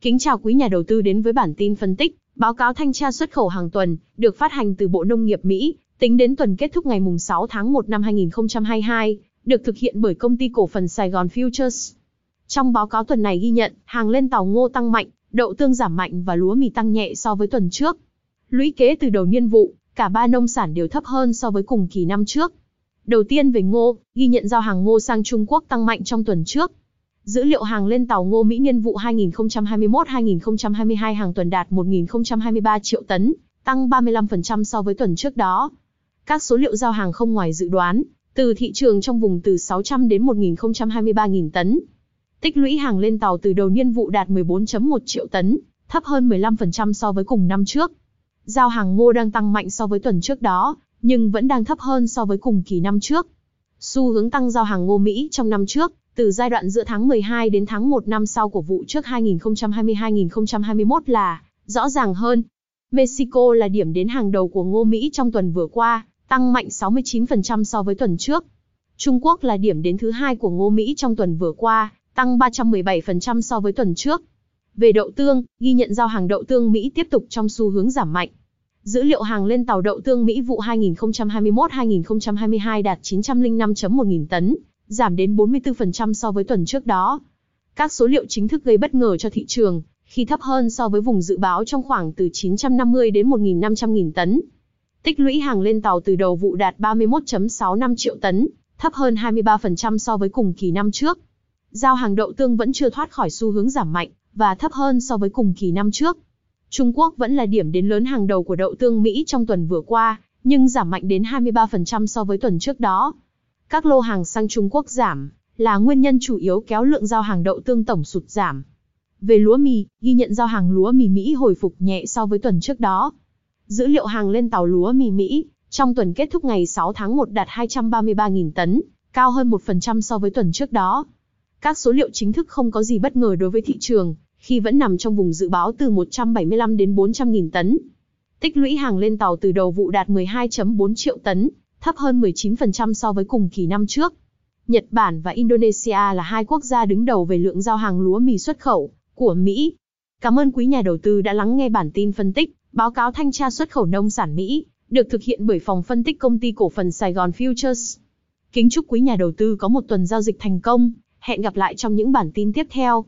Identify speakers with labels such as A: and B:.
A: Kính chào quý nhà đầu tư đến với bản tin phân tích, báo cáo thanh tra xuất khẩu hàng tuần, được phát hành từ Bộ Nông nghiệp Mỹ, tính đến tuần kết thúc ngày 6 tháng 1 năm 2022, được thực hiện bởi công ty cổ phần Sài Gòn Futures. Trong báo cáo tuần này ghi nhận, hàng lên tàu ngô tăng mạnh, đậu tương giảm mạnh và lúa mì tăng nhẹ so với tuần trước. Lũy kế từ đầu niên vụ, cả ba nông sản đều thấp hơn so với cùng kỳ năm trước. Đầu tiên về ngô, ghi nhận giao hàng ngô sang Trung Quốc tăng mạnh trong tuần trước. Dữ liệu hàng lên tàu ngô Mỹ niên vụ 2021-2022 hàng tuần đạt 1.023 triệu tấn, tăng 35% so với tuần trước đó. Các số liệu giao hàng không ngoài dự đoán, từ thị trường trong vùng từ 600 đến 1.023.000 tấn. Tích lũy hàng lên tàu từ đầu niên vụ đạt 14.1 triệu tấn, thấp hơn 15% so với cùng năm trước. Giao hàng ngô đang tăng mạnh so với tuần trước đó, nhưng vẫn đang thấp hơn so với cùng kỳ năm trước. Xu hướng tăng giao hàng ngô Mỹ trong năm trước, từ giai đoạn giữa tháng 12 đến tháng 1 năm sau của vụ trước 2020-2021 là rõ ràng hơn. Mexico là điểm đến hàng đầu của ngô Mỹ trong tuần vừa qua, tăng mạnh 69% so với tuần trước. Trung Quốc là điểm đến thứ hai của ngô Mỹ trong tuần vừa qua, tăng 317% so với tuần trước. Về đậu tương, ghi nhận giao hàng đậu tương Mỹ tiếp tục trong xu hướng giảm mạnh. Dữ liệu hàng lên tàu đậu tương Mỹ vụ 2021-2022 đạt 905.1 nghìn tấn, giảm đến 44% so với tuần trước đó. Các số liệu chính thức gây bất ngờ cho thị trường, khi thấp hơn so với vùng dự báo trong khoảng từ 950 đến 1.500 nghìn tấn. Tích lũy hàng lên tàu từ đầu vụ đạt 31.65 triệu tấn, thấp hơn 23% so với cùng kỳ năm trước. Giao hàng đậu tương vẫn chưa thoát khỏi xu hướng giảm mạnh, và thấp hơn so với cùng kỳ năm trước. Trung Quốc vẫn là điểm đến lớn hàng đầu của đậu tương Mỹ trong tuần vừa qua, nhưng giảm mạnh đến 23% so với tuần trước đó. Các lô hàng sang Trung Quốc giảm, là nguyên nhân chủ yếu kéo lượng giao hàng đậu tương tổng sụt giảm. Về lúa mì, ghi nhận giao hàng lúa mì Mỹ hồi phục nhẹ so với tuần trước đó. Dữ liệu hàng lên tàu lúa mì Mỹ, trong tuần kết thúc ngày 6 tháng 1 đạt 233.000 tấn, cao hơn 1% so với tuần trước đó. Các số liệu chính thức không có gì bất ngờ đối với thị trường, khi vẫn nằm trong vùng dự báo từ 175 đến 400.000 tấn. Tích lũy hàng lên tàu từ đầu vụ đạt 12.4 triệu tấn, thấp hơn 19% so với cùng kỳ năm trước. Nhật Bản và Indonesia là hai quốc gia đứng đầu về lượng giao hàng lúa mì xuất khẩu của Mỹ. Cảm ơn quý nhà đầu tư đã lắng nghe bản tin phân tích, báo cáo thanh tra xuất khẩu nông sản Mỹ, được thực hiện bởi phòng phân tích công ty cổ phần Sài Gòn Futures. Kính chúc quý nhà đầu tư có một tuần giao dịch thành công, hẹn gặp lại trong những bản tin tiếp theo.